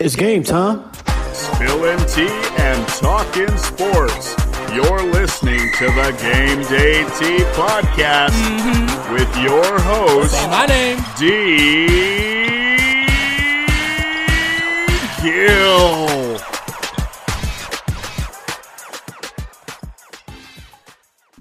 It's game time. Spilling tea and talking sports. You're listening to the Game Day Tea podcast mm-hmm. with your host, Say my name. D. Gill.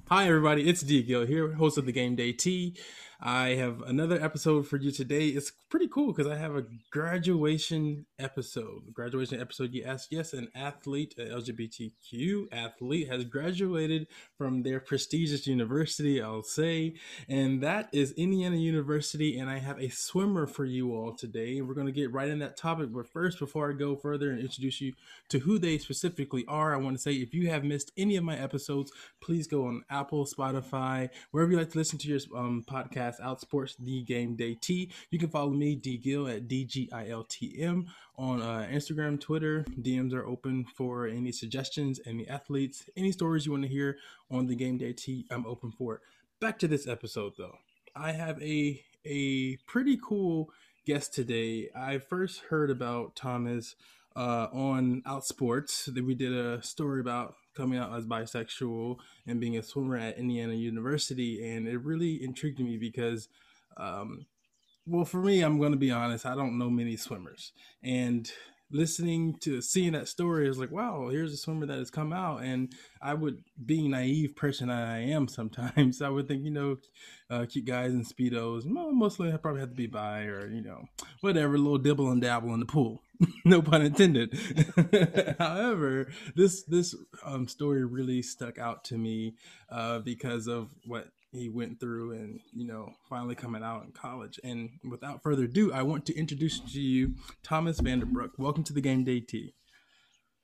Hi, everybody. It's D Gill here, host of the Game Day Tea. I have another episode for you today. It's pretty cool because I have a graduation episode. Graduation episode, yes, yes, an athlete, an LGBTQ athlete, has graduated from their prestigious university, I'll say, and that is Indiana University. And I have a swimmer for you all today. We're going to get right in that topic. But first, before I go further and introduce you to who they specifically are, I want to say if you have missed any of my episodes, please go on Apple, Spotify, wherever you like to listen to your um, podcast, Outsports The Game Day Tea. You can follow me, D Gill, at DGILTM on uh, Instagram, Twitter. DMs are open for any suggestions, any athletes, any stories you want to hear on the Game Day Tea. I'm open for it. Back to this episode, though. I have a a pretty cool guest today. I first heard about Thomas uh, on Outsports. That we did a story about coming out as bisexual and being a swimmer at Indiana University, and it really intrigued me because, um, well, for me, I'm going to be honest, I don't know many swimmers, and listening to seeing that story is like, wow, here's a swimmer that has come out, and I would, being naive person I am sometimes, I would think, you know, uh, cute guys in speedos, mostly I probably have to be bi or you know, whatever, little dibble and dabble in the pool. no pun intended. However, this this um, story really stuck out to me uh, because of what he went through and you know finally coming out in college. And without further ado, I want to introduce to you Thomas Vanderbrook. Welcome to the Game Day Tea.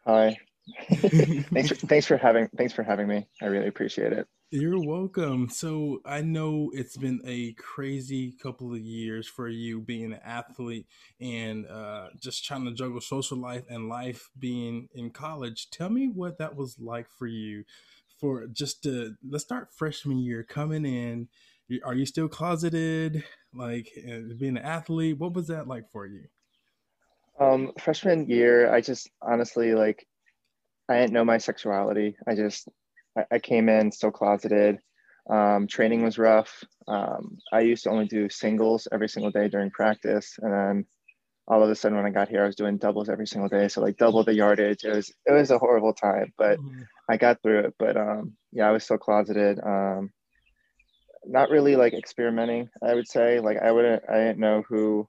Hi. thanks for thanks for having thanks for having me. I really appreciate it. You're welcome. So I know it's been a crazy couple of years for you being an athlete and uh, just trying to juggle social life and life being in college. Tell me what that was like for you. For just to let's start freshman year coming in. Are you still closeted? Like being an athlete, what was that like for you? Um, freshman year, I just honestly like I didn't know my sexuality. I just I, came in still closeted. Um, training was rough. Um, I used to only do singles every single day during practice, and then all of a sudden when I got here, I was doing doubles every single day. So like double the yardage. It was it was a horrible time, but mm-hmm. I got through it. But um, yeah, I was still closeted. Um, not really like experimenting. I would say like I wouldn't. I didn't know who,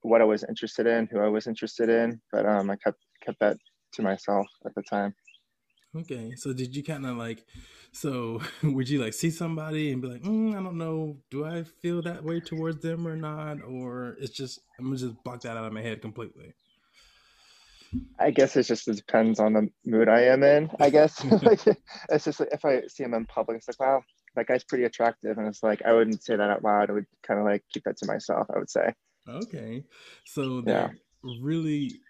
what I was interested in, who I was interested in, but um, I kept kept that to myself at the time. Okay, so did you kind of like, so would you like see somebody and be like, mm, I don't know, do I feel that way towards them or not, or it's just I'm gonna just block that out of my head completely. I guess it just depends on the mood I am in. I guess like, it's just like, if I see him in public, it's like, wow, that guy's pretty attractive, and it's like I wouldn't say that out loud. I would kind of like keep that to myself. I would say. Okay, so yeah, really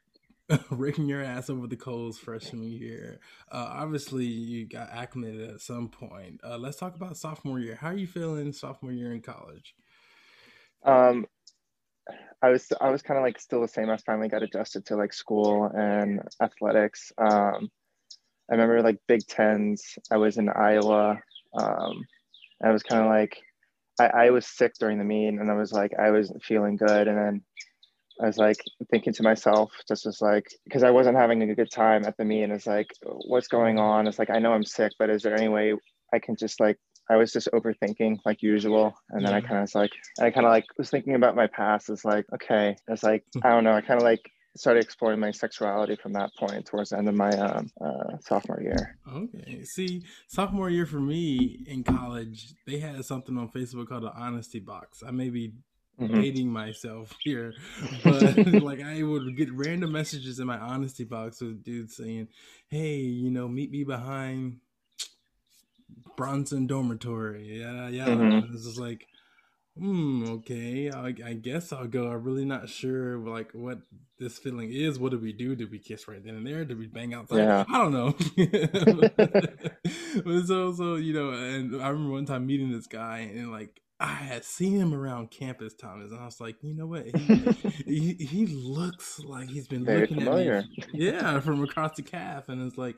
raking your ass over the coals freshman year. Uh, obviously, you got acclimated at some point. Uh, let's talk about sophomore year. How are you feeling sophomore year in college? Um, I was I was kind of like still the same. I finally got adjusted to like school and athletics. Um, I remember like Big Tens. I was in Iowa. Um, I was kind of like I, I was sick during the meet, and I was like I was feeling good, and then I was like thinking to myself, just as like, because I wasn't having a good time at the meet, and it's like, what's going on? It's like, I know I'm sick, but is there any way I can just like, I was just overthinking like usual, and then I kind of was like, I kind of like was thinking about my past. It's like, okay, it's like, I don't know, I kind of like started exploring my sexuality from that point towards the end of my um, uh, sophomore year. Okay. See, sophomore year for me in college, they had something on Facebook called the honesty box. I may be mm-hmm. dating myself here, but like I would get random messages in my honesty box with dudes saying, "Hey, you know, meet me behind Bronson Dormitory." Yeah, yeah. Mm-hmm. It's just like, hmm, okay. I, I, guess I'll go. I'm really not sure, like, what this feeling is. What do we do? Did we kiss right then and there? Did we bang outside? Yeah. I don't know. but so, so you know, and I remember one time meeting this guy, and like I had seen him around campus, Thomas, and I was like, you know what? He, he, he, looks like he's been Very looking familiar. at me, yeah, from across the calf, and it's like,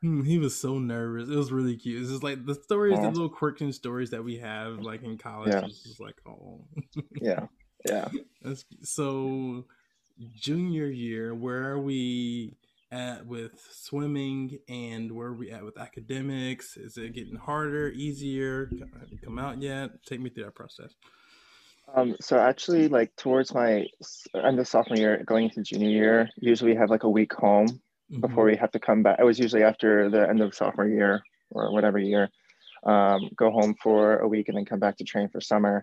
hmm, he was so nervous. It was really cute. It's just like the stories, the little quirks and stories that we have, like in college. Yeah. It's just like, oh, Yeah, yeah. That's, so junior year, where are we at with swimming, and where are we at with academics? Is it getting harder, easier? Have you come out yet? Take me through that process. Um, so actually, like towards my end of sophomore year, going into junior year, usually we have like a week home before we have to come back. It was usually after the end of sophomore year or whatever year, um, go home for a week and then come back to train for summer.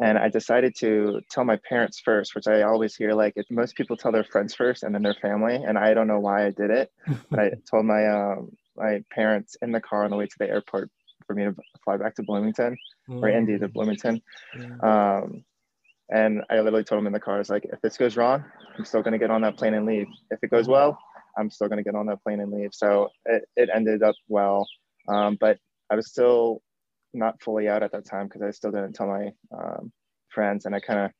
And I decided to tell my parents first, which I always hear like most people tell their friends first and then their family. And I don't know why I did it, but I told my um, my parents in the car on the way to the airport for me to fly back to Bloomington or Indy to Bloomington. Yeah. Um, and I literally told them in the car, I was like, if this goes wrong, I'm still going to get on that plane and leave. If it goes well, I'm still going to get on that plane and leave. So it, it ended up well. Um, but I was still not fully out at that time because I still didn't tell my um, friends. And I kind of,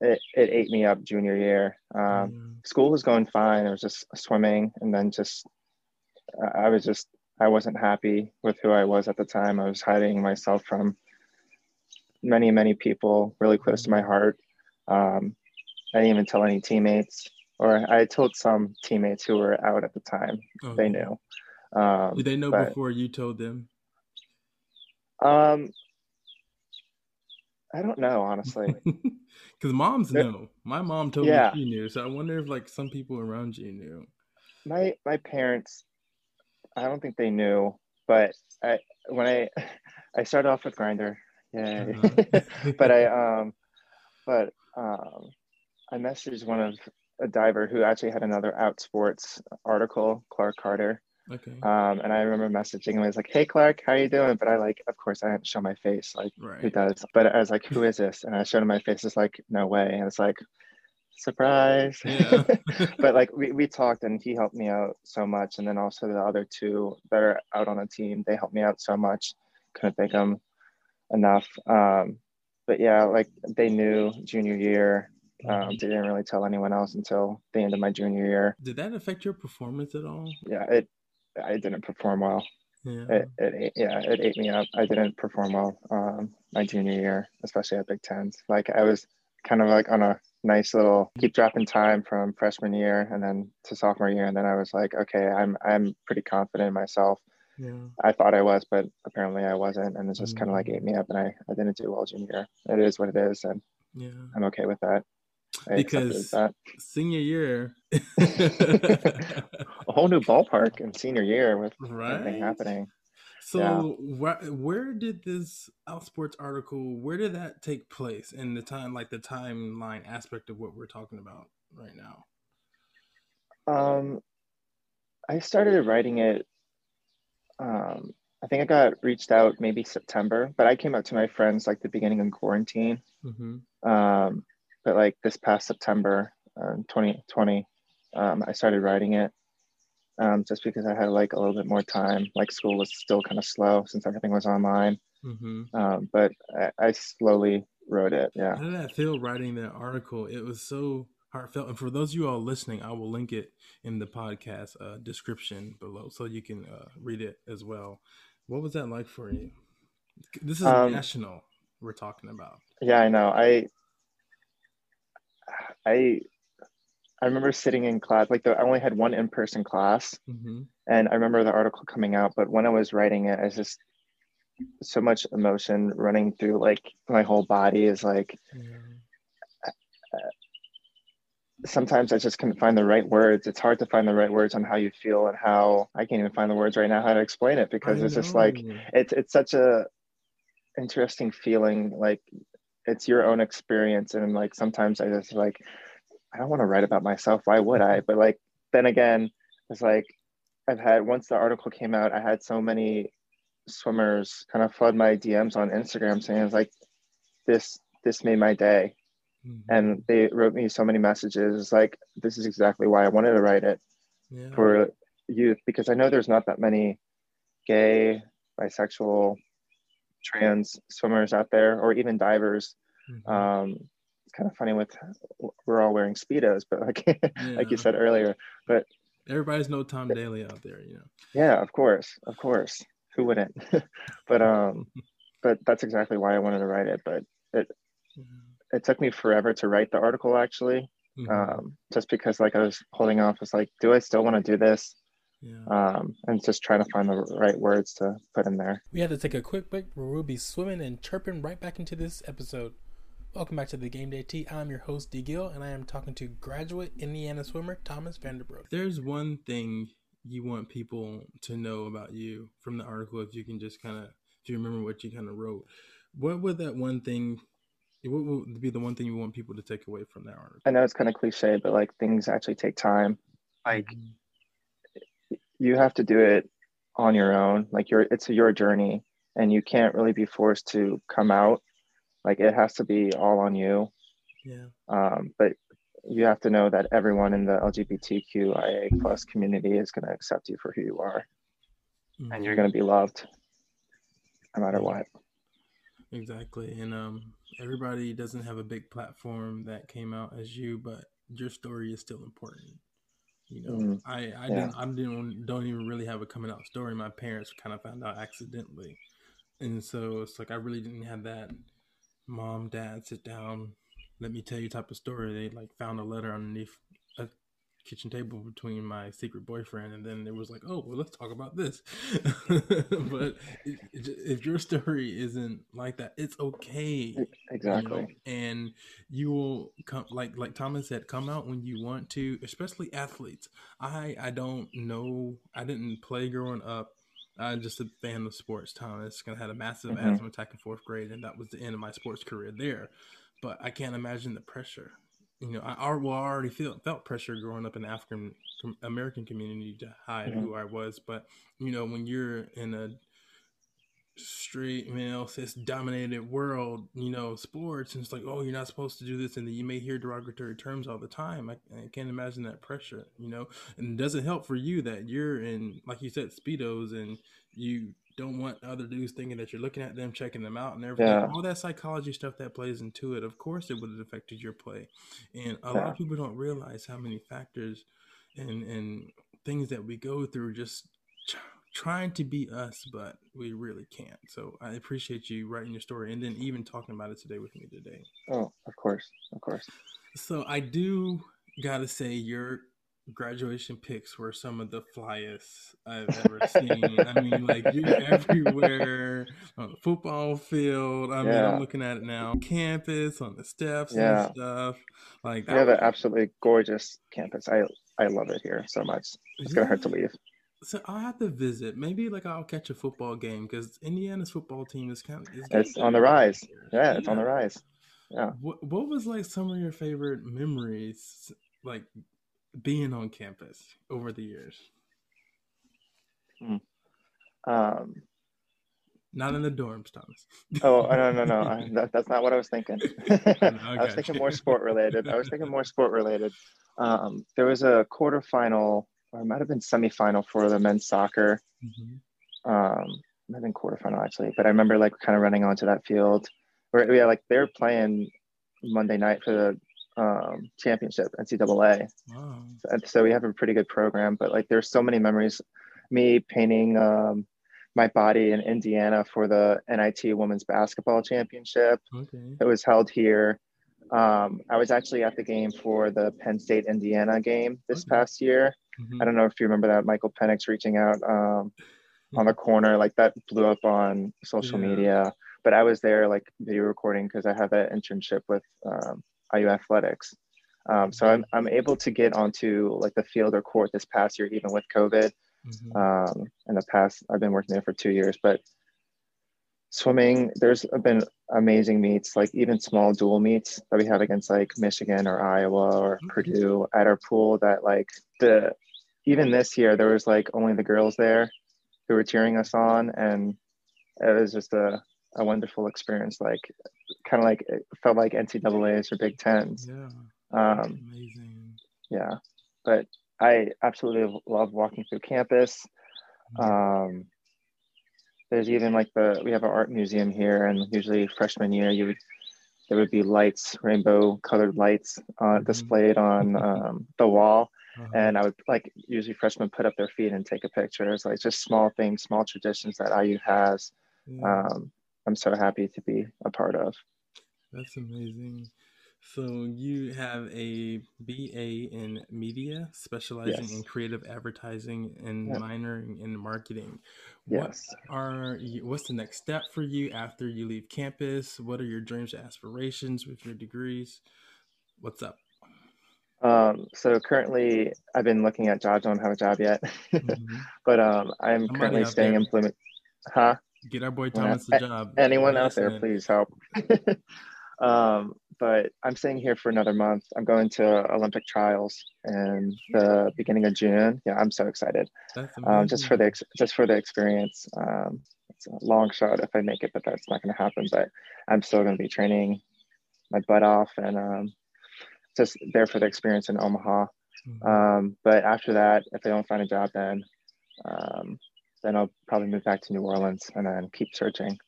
it, it ate me up junior year. Um, Yeah. school was going fine. It was just swimming. And then just, I I was just, I wasn't happy with who I was at the time. I was hiding myself from many, many people really close to my heart. Um, I didn't even tell any teammates, or I told some teammates who were out at the time. They Okay. knew. Um, Did they know before you told them? Um, I don't know, honestly. Because moms know. My mom told Yeah. me she knew, so I wonder if like some people around you knew. my my parents, I don't think they knew, but I when I I started off with Grindr, yay. Uh-huh. but I um but um I messaged one of a diver who actually had another out sports article, Clark Carter. Okay, Um, and I remember messaging him. I was like, "Hey, Clark, how you doing?" But I like, of course, I didn't show my face. Like, who does? But I was like, "Who is this?" And I showed him my face. It's like, no way. And it's like, surprise. Yeah. but like, we we talked, and he helped me out so much. And then also the other two that are out on the team, they helped me out so much. Couldn't thank them enough. Um, but yeah, like they knew junior year. Um, didn't really tell anyone else until the end of my junior year. Did that affect your performance at all? Yeah, it I didn't perform well. Yeah. It, it ate- yeah, it ate me up. I didn't perform well um, my junior year, especially at Big Tens. Like I was kind of like on a nice little keep dropping time from freshman year and then to sophomore year, and then I was like, okay, I'm I'm pretty confident in myself. yeah. I thought I was, but apparently I wasn't, and it just kind of like Mm. ate me up, and I I didn't do well junior year. It is what it is, and Yeah. I'm okay with that. I Because- that. Senior year. Whole new ballpark in senior year with everything happening. So where, where did this Outsports article? Where did that take place in the time, like the timeline aspect of what we're talking about right now? Um, I started writing it. Um, I think I got reached out maybe September, but I came out to my friends like the beginning of quarantine. Mm-hmm. Um, but like this past September, uh, 2020, um, I started writing it. Um, just because I had like a little bit more time. Like school was still kind of slow since everything was online. Mm-hmm. Um, but I, I slowly wrote it. Yeah. How did that feel writing that article? It was so heartfelt. And for those of you all listening, I will link it in the podcast uh, description below so you can uh, read it as well. What was that like for you? This is Um, national. We're talking about. Yeah, I know. I I I remember sitting in class, like the, I only had one in-person class, Mm-hmm. and I remember the article coming out. But when I was writing it, I just so much emotion running through like my whole body. Is like Yeah. sometimes I just couldn't find the right words. It's hard to find the right words on how you feel and how I can't even find the words right now how to explain it because I it's just like it's it's such a interesting feeling like it's your own experience and like sometimes i just like i don't want to write about myself why would i but like then again it's like i've had once the article came out i had so many swimmers kind of flood my dms on instagram saying it's like this this made my day Mhm. and they wrote me so many messages It's like this is exactly why i wanted to write it yeah. For youth because I know there's not that many gay, bisexual, trans swimmers out there or even divers. Mhm. Um, kind of funny with we're all wearing speedos, but like like you said earlier, but Everybody's no Tom Daley out there, you know. yeah, of course, of course, who wouldn't? but um, but that's exactly why I wanted to write it. But Mhm. it took me forever to write the article actually, Mhm. um, just because like I was holding off. Was like, do I still want to do this? yeah. Um, and just trying to find the right words to put in there. We had to take a quick break where we'll be swimming and chirping right back into this episode. Welcome back to the Game Day Tea. I'm your host, D. Gill, and I am talking to graduate Indiana swimmer Thomas Vanderbroek. There's one thing you want people to know about you from the article, if you can just kind of, if you remember what you kind of wrote. What would that one thing, what would be the one thing you want people to take away from that article? I know it's kind of cliche, but like things actually take time. Like you have to do it on your own. Like your it's your journey, and you can't really be forced to come out. Like it has to be all on you. Yeah. Um, but you have to know that everyone in the LGBTQIA plus community is going to accept you for who you are, and you're going to be loved, no matter what. Exactly. And um everybody doesn't have a big platform that came out as you, but your story is still important. You know, Mhm. I I Yeah. didn't I didn't don't even really have a coming out story. My parents kind of found out accidentally. And so it's like I really didn't have that mom, dad sit down, let me tell you type of story. They like found a letter underneath a kitchen table between my secret boyfriend and then it was like, "Oh, well, let's talk about this." but if your story isn't like that, it's okay. you know, Exactly. and you will come like like Thomas said, come out when you want to, especially athletes. I I don't know. I didn't play growing up. I'm just a fan of sports. Thomas I had a massive Mhm. asthma attack in fourth grade, and that was the end of my sports career there. But I can't imagine the pressure. You know, I, well, I already feel, felt pressure growing up in the African American community to hide Mhm. who I was. But you know, when you're in a straight male cis dominated world you know sports and it's like oh you're not supposed to do this and you may hear derogatory terms all the time. I, I can't imagine that pressure you know? And it doesn't help for you that you're in like you said speedos and you don't want other dudes thinking that you're looking at them checking them out and everything. Yeah. all that psychology stuff that plays into it of course it would have affected your play. And a lot of people don't realize how many factors and and things that we go through just trying to be us, but we really can't. So I appreciate you writing your story and then even talking about it today with me today. Oh, of course, of course. So I do gotta say your graduation pics were some of the flyest I've ever seen. I mean, like you're everywhere on the football field. I mean, I'm looking at it now. Campus on the steps Yeah. and stuff. Like We have an absolutely gorgeous campus. I I love it here so much. It's gonna hurt to leave. So I'll have to visit. Maybe like I'll catch a football game because Indiana's football team is kind of is It's on the rise. Yeah, it's on the rise. Yeah. What What was like some of your favorite memories, like being on campus over the years? Um, Not in the dorms, Thomas. oh no no no, I- that, that's not what I was thinking. I was thinking more sport related. I was thinking more sport related. Um, there was a quarterfinal, or it might have been semifinal for the men's soccer. Mhm. Um, might have been quarterfinal actually, but I remember like kind of running onto that field. Where yeah, like they're playing Monday night for the um, championship NCAA. Wow. and so we have a pretty good program but like there's so many memories me painting um, my body in indiana for the nit women's basketball championship Okay. it was held here um, i was actually at the game for the penn state indiana game this Okay. past year Mhm. i don't know if you remember that michael penix reaching out um, on the corner like that blew up on social Yeah. media but i was there like video recording because i have that internship with um, iu athletics um, so I'm, I'm able to get onto like the field or court this past year even with covid Mhm. um, in the past i've been working there for two years but swimming there's been amazing meets like even small dual meets that we have against like michigan or iowa or Okay. purdue at our pool that like the even this year there was like only the girls there who were cheering us on and it was just a, a wonderful experience like kind of like it felt like ncaa's or big tens Yeah. um, Amazing. yeah but i absolutely love walking through campus um, there's even like the we have an art museum here, and usually freshman year you would there would be lights, rainbow colored lights uh, Mhm. displayed on um, the wall, Uh-huh. and I would like usually freshmen put up their feet and take a picture. It's like just small things, small traditions that IU has. Yeah, Um, I'm so happy to be a part of. that's amazing. So you have a BA in media, specializing Yes. in creative advertising and Yep. minoring in marketing. Yes. What are you, what's the next step for you after you leave campus? What are your dreams, aspirations with your degrees? What's up? Um, so currently, I've been looking at jobs. I don't have a job yet, Mhm. but um, I'm Somebody currently staying there. in Plymouth. Huh? Get our boy Thomas a- a job. Anyone out there, please help. um, but I'm staying here for another month. I'm going to Olympic trials in the beginning of June. Yeah, I'm so excited. Um, just for the ex- just for the experience. Um, it's a long shot if I make it, but that's not going to happen. But I'm still going to be training my butt off and um, just there for the experience in Omaha. Mhm. Um, but after that, if I don't find a job, then um, then I'll probably move back to New Orleans and then keep searching.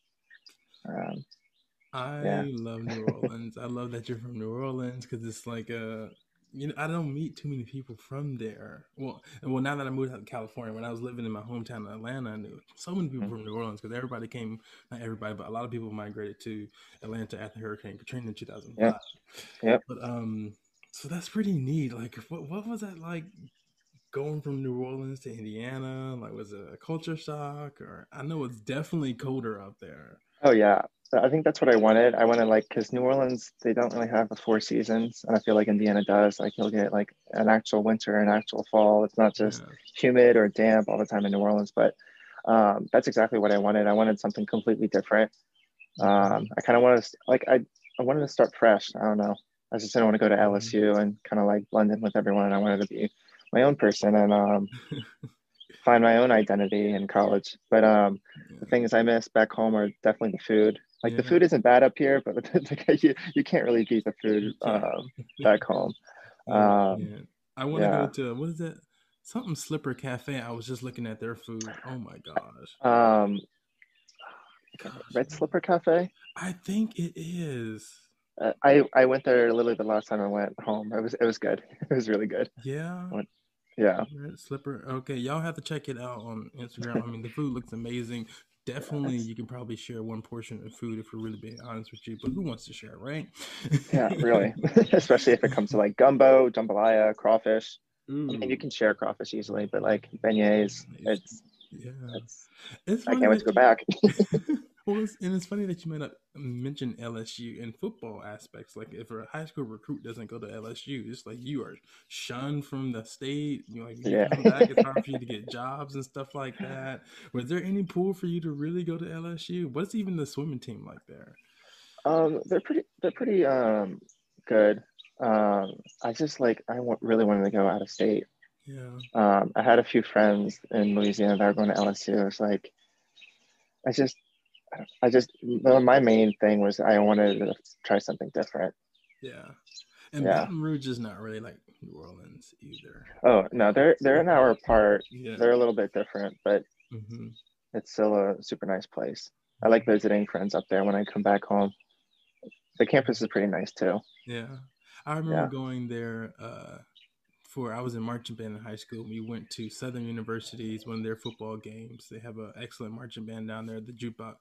I yeah. love New Orleans. I love that you're from New Orleans because it's like uh you know I don't meet too many people from there. Well, well now that I moved out to California, when I was living in my hometown of Atlanta, I knew so many people Mhm. from New Orleans because everybody came. Not everybody, but a lot of people migrated to Atlanta after Hurricane Katrina in 2005. Yeah. Yep. But um, so that's pretty neat. Like, what what was that like? Going from New Orleans to Indiana, like was it a culture shock, or I know it's definitely colder out there. oh yeah, I think that's what I wanted. I wanted like because New Orleans they don't really have the four seasons, and I feel like Indiana does. Like you'll get like an actual winter, an actual fall. It's not just Yeah. humid or damp all the time in New Orleans, but um, that's exactly what I wanted. I wanted something completely different. Um, I kind of wanted to like I I wanted to start fresh. I don't know. I just didn't want to go to Mhm. LSU and kind of like blend in with everyone. I wanted to be my own person and um, find my own identity in college. But um, the things I miss back home are definitely the food. Like the food isn't bad up here, but like, you, you can't really beat the food um, back home. Um, yeah. I want to yeah. go to what is that? Something Slipper Cafe. I was just looking at their food. Oh my gosh. Um, Gosh, Red. Slipper Cafe. I think it is. Uh, I I went there literally the last time I went home. It was it was good. It was really good. Yeah. What- Yeah. Red Slipper. Okay, y'all have to check it out on Instagram. I mean, the food looks amazing. Definitely, you can probably share one portion of food if we're really being honest with you. But who wants to share, right? Yeah, really. Especially if it comes to like gumbo, jambalaya, crawfish. I mean, you can share crawfish easily, but like beignets, it's yeah. it's. It's I can't wait to go back. well, it's, and it's funny that you might not mention LSU in football aspects. Like, if a high school recruit doesn't go to LSU, it's like you are shunned from the state. You know, like you Yeah. come back, it's hard for you to get jobs and stuff like that. Was there any pool for you to really go to LSU? What's even the swimming team like there? Um, they're pretty. They're pretty um good. Um, I just like I really wanted to go out of state. Yeah, Um, I had a few friends in Louisiana that were going to LSU. It's like, I just, I just, my main thing was I wanted to try something different. yeah. And Yeah. Baton Rouge is not really like New Orleans either. Oh no, they're they're an hour apart. Yeah. They're a little bit different, but hmm it's still a super nice place. I like visiting friends up there when I come back home. The campus is pretty nice too. Yeah. I remember Yeah. going there uh, for, I was in marching band in high school. We went to Southern University's one of their football games. They have an excellent marching band down there, the Jukebox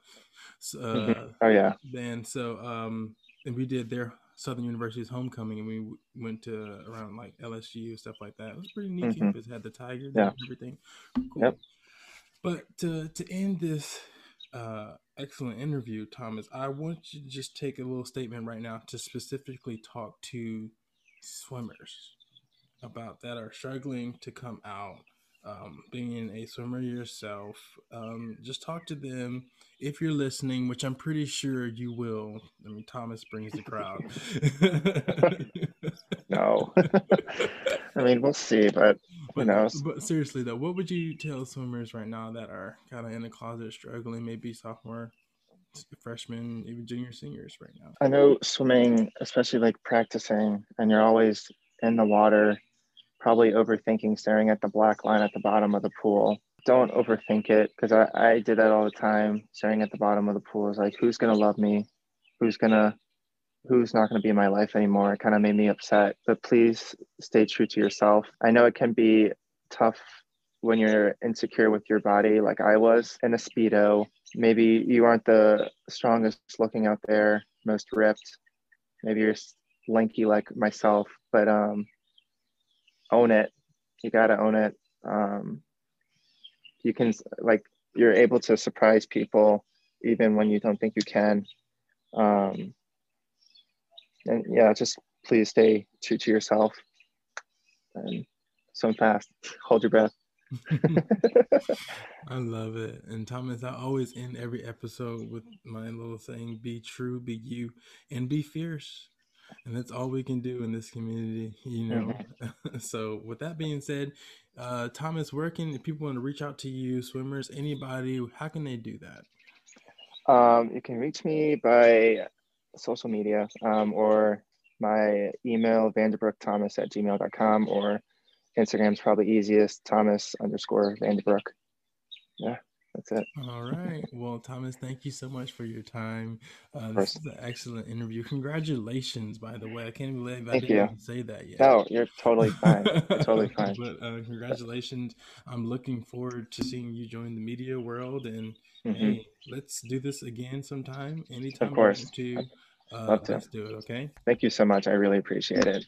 uh, Mhm. Oh yeah, band. So, um, and we did their Southern University's homecoming and we went to around like LSU, stuff like that. It was pretty neat Mhm. campus, had the Tiger there Yeah. and everything. Cool. Yep. But to, to end this uh, excellent interview, Thomas, I want you to just take a little statement right now to specifically talk to swimmers about that are struggling to come out. Um, being a swimmer yourself, um, just talk to them if you're listening, which I'm pretty sure you will. I mean, Thomas brings the crowd. no. I mean, we'll see, but But, knows? but seriously though, what would you tell swimmers right now that are kind of in the closet, struggling, maybe sophomore, freshman, even junior, seniors right now? I know swimming, especially like practicing, and you're always in the water, probably overthinking, staring at the black line at the bottom of the pool. don't overthink it because I, I did that all the time staring at the bottom of the pool. Is like who's gonna love me? Who's gonna who's not going to be in my life anymore? It kind of made me upset. But please stay true to yourself. I know it can be tough when you're insecure with your body like i was in a speedo. Maybe you aren't the strongest looking out there most ripped. Maybe you're lanky like myself but um own it. You got to own it. Um you can like you're able to surprise people even when you don't think you can. Um and yeah just please stay true to yourself and swim fast. Hold your breath. I love it. And Thomas, I always end every episode with my little saying be true, be you, and be fierce. And that's all we can do in this community, you know. Mm-hmm. so, with that being said, uh, Thomas, where can people want to reach out to you, swimmers, anybody? How can they do that? Um, you can reach me by social media um, or my email, vanderbrookthomas at gmail.com, or Instagram's probably easiest, Thomas underscore vanderbrook Yeah, that's it. All right. Well, Thomas, thank you so much for your time. Uh, this is an excellent interview. Congratulations, by the way. I can't believe I thank didn't you. say that yet. No, you're totally fine. totally fine. But uh, congratulations. I'm looking forward to seeing you join the media world. And mm-hmm. hey, let's do this again sometime. Anytime of course. to. Uh, Love to. Let's do it, okay? Thank you so much. I really appreciate it.